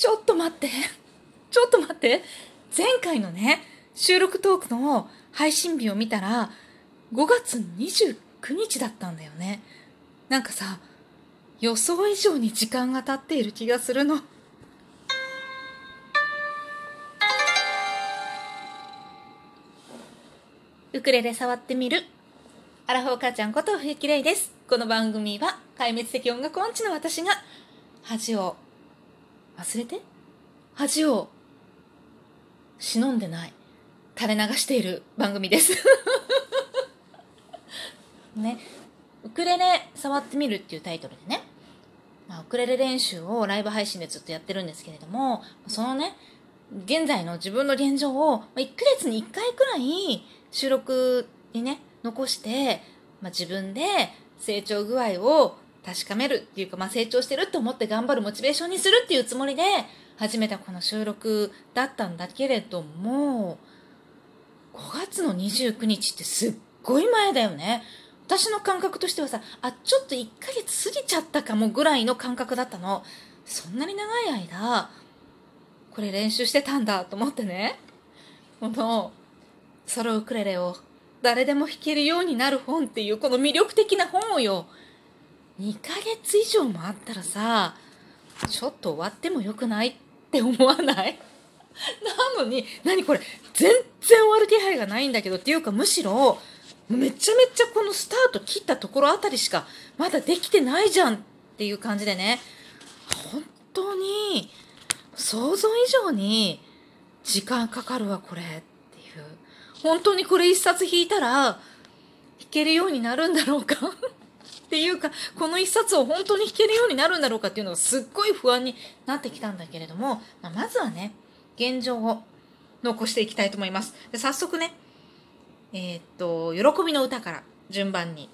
ちょっと待って。ちょっと待って。前回のね、収録トークの配信日を見たら、5月29日だったんだよね。なんかさ、予想以上に時間が経っている気がするの。ウクレレ触ってみる。アラフォー母ちゃんこと冬木玲です。この番組は壊滅的音楽音痴の私が恥を忘れて？恥を。忍んでない。垂れ流している番組です。ね、ウクレレ触ってみるっていうタイトルでね、まあ、ウクレレ練習をライブ配信でずっとやってるんですけれども、そのね、現在の自分の現状を1ヶ月に1回くらい収録にね、残して、まあ、自分で成長具合を確かめるっていうか、まあ、成長してるって思って頑張るモチベーションにするっていうつもりで始めたこの収録だったんだけれども、5月の29日ってすっごい前だよね。私の感覚としてはさ、あ、ちょっと1ヶ月過ぎちゃったかもぐらいの感覚だったの。そんなに長い間、これ練習してたんだと思ってね。この、ソロウクレレを誰でも弾けるようになる本っていうこの魅力的な本をよ、2ヶ月以上もあったらさ、ちょっと終わってもよくないって思わない？なのに、何これ、全然終わる気配がないんだけどっていうかむしろ、めちゃめちゃこのスタート切ったところあたりしかまだできてないじゃんっていう感じでね、本当に想像以上に時間かかるわこれっていう。本当にこれ一冊引いたら弾けるようになるんだろうか？っていうか、この一冊を本当に弾けるようになるんだろうかっていうのがすっごい不安になってきたんだけれども、まあ、まずはね、現状を残していきたいと思います。で早速ね、えーっと、喜びの歌から順番に。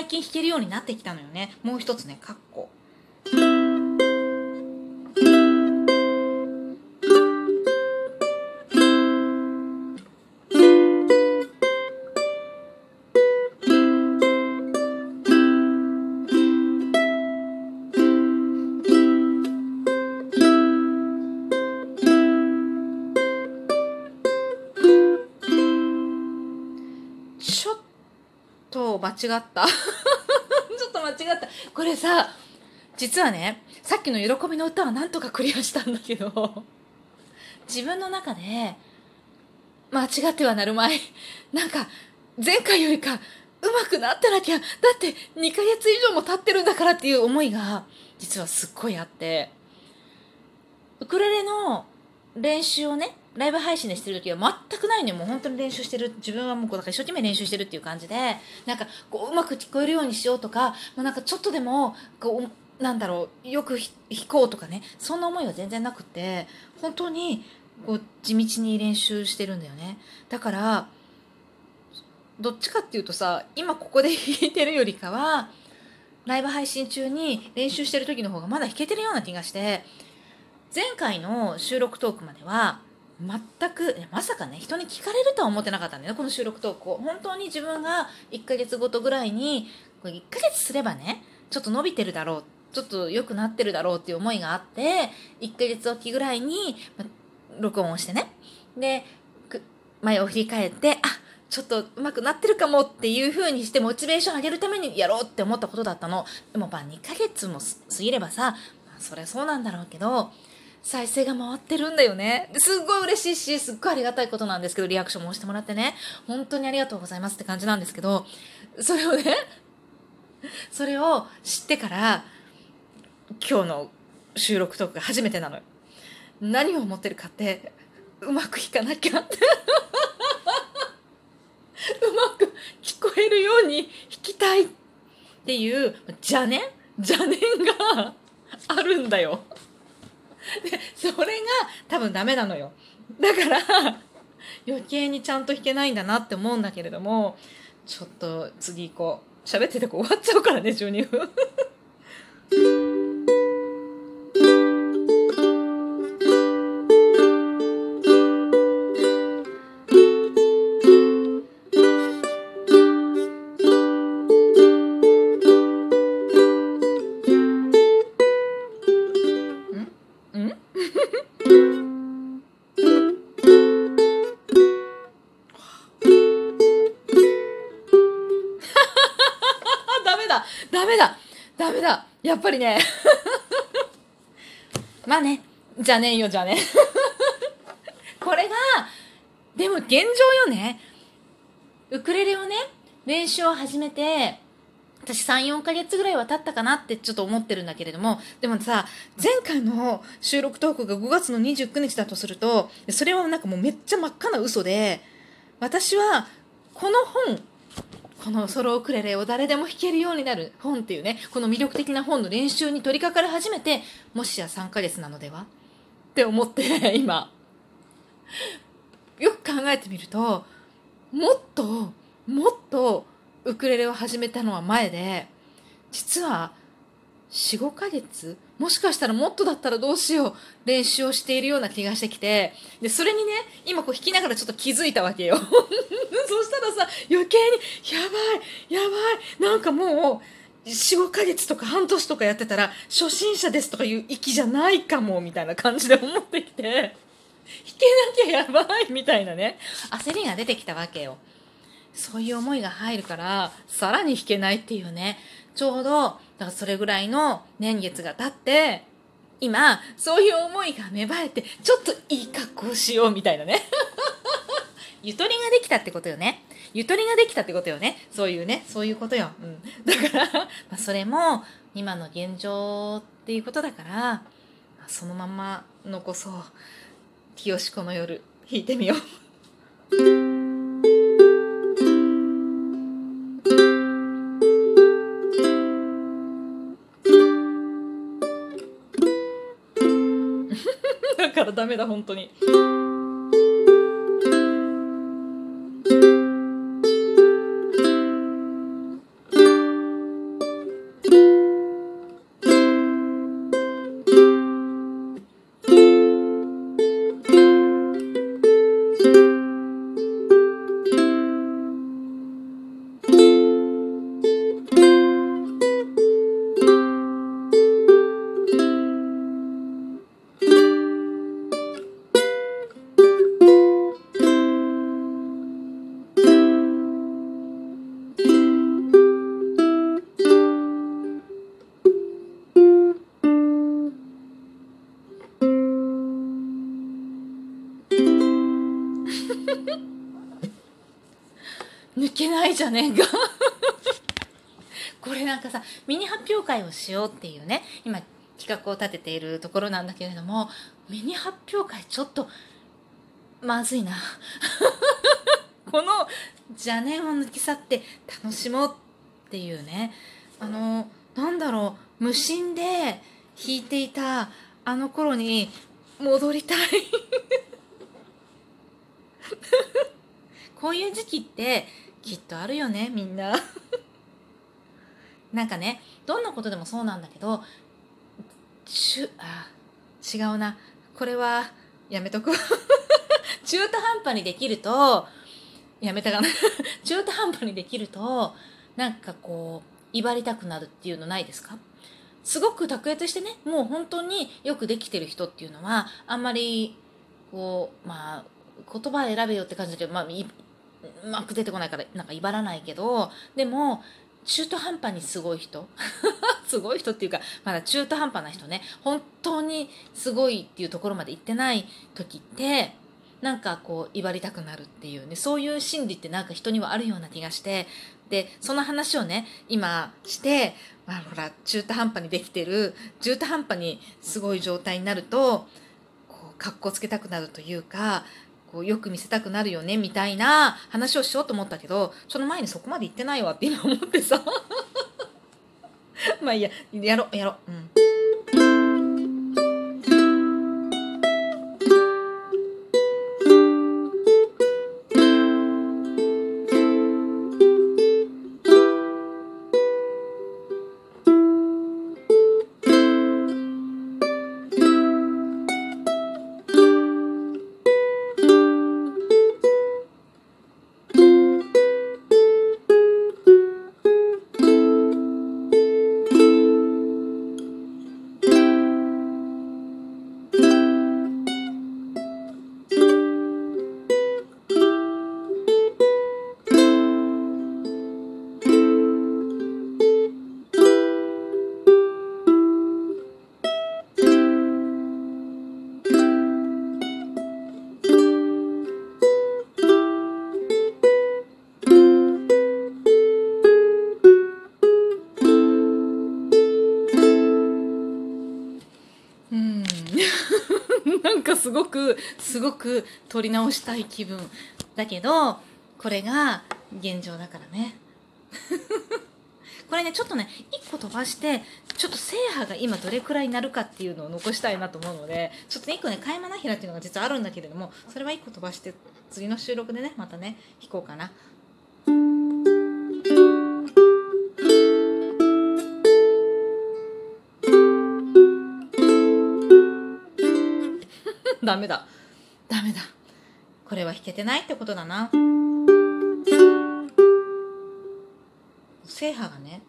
最近弾けるようになってきたのよね。もう一つね、カッコ。ちょっと間違った。ちょっと間違った。これさ、実はね、さっきの喜びの歌はなんとかクリアしたんだけど、自分の中で、間違ってはなるまい。なんか、前回よりか、上手くなってなきゃ、だって2ヶ月以上も経ってるんだからっていう思いが、実はすっごいあって、ウクレレの練習をね、ライブ配信でしてる時は全くないのよ。もう本当に練習してる。自分はもうこう、だから一生懸命練習してるっていう感じで、なんか、こう、うまく聞こえるようにしようとか、もうなんかちょっとでも、こう、なんだろう、よく弾こうとかね、そんな思いは全然なくて、本当に、こう、地道に練習してるんだよね。だから、どっちかっていうとさ、今ここで弾いてるよりかは、ライブ配信中に練習してる時の方がまだ弾けてるような気がして、前回の収録トークまでは、全く、まさかね、人に聞かれるとは思ってなかったんだよね、この収録トークを。本当に自分が1ヶ月ごとぐらいに、これ1ヶ月すればね、ちょっと伸びてるだろう、ちょっと良くなってるだろうっていう思いがあって、1ヶ月おきぐらいに、ま録音をしてね。で、前を振り返って、あ、ちょっと上手くなってるかもっていう風にしてモチベーション上げるためにやろうって思ったことだったの。でもまあ2ヶ月も過ぎればさ、まあそりゃそうなんだろうけど、再生が回ってるんだよね。すっごい嬉しいし、すっごいありがたいことなんですけど、リアクションもしてもらってね、本当にありがとうございますって感じなんですけど、それをね、それを知ってから、今日の収録トークが初めてなのよ。何を思ってるかって、うまく弾かなきゃって。うまく聞こえるように弾きたいっていう邪念？邪念があるんだよ。で、それが多分ダメなのよ。だから、余計にちゃんと弾けないんだなって思うんだけれどもちょっと次行こう喋ってて終わっちゃうからね12分やっぱりね。まあね。じゃねえよじゃね これがでも現状よね。ウクレレをね練習を始めて私34ヶ月ぐらいは経ったかなってちょっと思ってるんだけれども。でもさ前回の収録トークが5月の29日だとするとそれはなんかもうめっちゃ真っ赤な嘘で私はこの本このソロウクレレを誰でも弾けるようになる本っていうねこの魅力的な本の練習に取り掛かり始めてもしや3ヶ月なのでは？って思って今よく考えてみるともっともっとウクレレを始めたのは前で実は45ヶ月？もしかしたらもっとだったらどうしよう？練習をしているような気がしてきて。でそれにね今こう弾きながらちょっと気づいたわけよ。そしたらさ余計にやばいやばい。なんかもう45ヶ月とか半年とかやってたら初心者ですとかいう域じゃないかもみたいな感じで思ってきて。弾けなきゃやばいみたいなね。焦りが出てきたわけよ。そういう思いが入るからさらに弾けないっていうね。ちょうどだからそれぐらいの年月が経って今そういう思いが芽生えてちょっといい格好しようみたいなね。ゆとりができたってことよね。ゆとりができたってことよね。そういうね。そういうことよ、うん、だからまあ、それも今の現状っていうことだから、まあ、そのまま残そう。清子の夜弾いてみよう。らダメだ本当に。抜けないじゃねえか。これなんかさミニ発表会をしようっていうね今企画を立てているところなんだけれどもミニ発表会ちょっとまずいな。この邪念を抜き去って楽しもうっていうね。あのなんだろう無心で弾いていたあの頃に戻りたい。こういう時期ってきっとあるよねみんな。なんかねどんなことでもそうなんだけどしゅあ違うな。これはやめとく 中途半端にできるとやめたかな。中途半端にできるとなんかこう威張りたくなるっていうのないですか？すごく卓越してねもう本当によくできてる人っていうのはあんまりこうまあ言葉選べよって感じだけど、まあ、うまく出てこないからなんか威張らないけどでも中途半端にすごい人。すごい人っていうかまだ中途半端な人ね。本当にすごいっていうところまで行ってない時ってなんかこう威張りたくなるっていうね。そういう心理ってなんか人にはあるような気がして。でその話をね今して、まあ、ほら中途半端にできてる中途半端にすごい状態になるとこうかっこつけたくなるというかこうよく見せたくなるよねみたいな話をしようと思ったけどその前にそこまで言ってないわって今思ってさ。まあいいや。やろうやろう、うん。なんかすごくすごく取り直したい気分だけどこれが現状だからね これねちょっとね1個飛ばしてちょっと制覇が今どれくらいになるかっていうのを残したいなと思うのでちょっと1個ね「買い物ひら」っていうのが実はあるんだけれどもそれは1個飛ばして次の収録でねまたね弾こうかな。ダメだ。ダメだ。これは弾けてないってことだな。制覇がね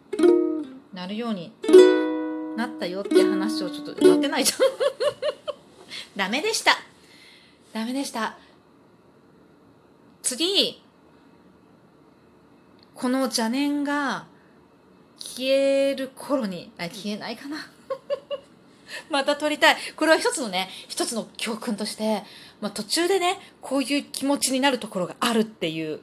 なるようになったよって話をちょっとやってないじゃん。ダメでした。ダメでした。次この邪念が消える頃にあ消えないかな。また撮りたい。これは一つのね、一つの教訓として、まあ、途中でね、こういう気持ちになるところがあるっていう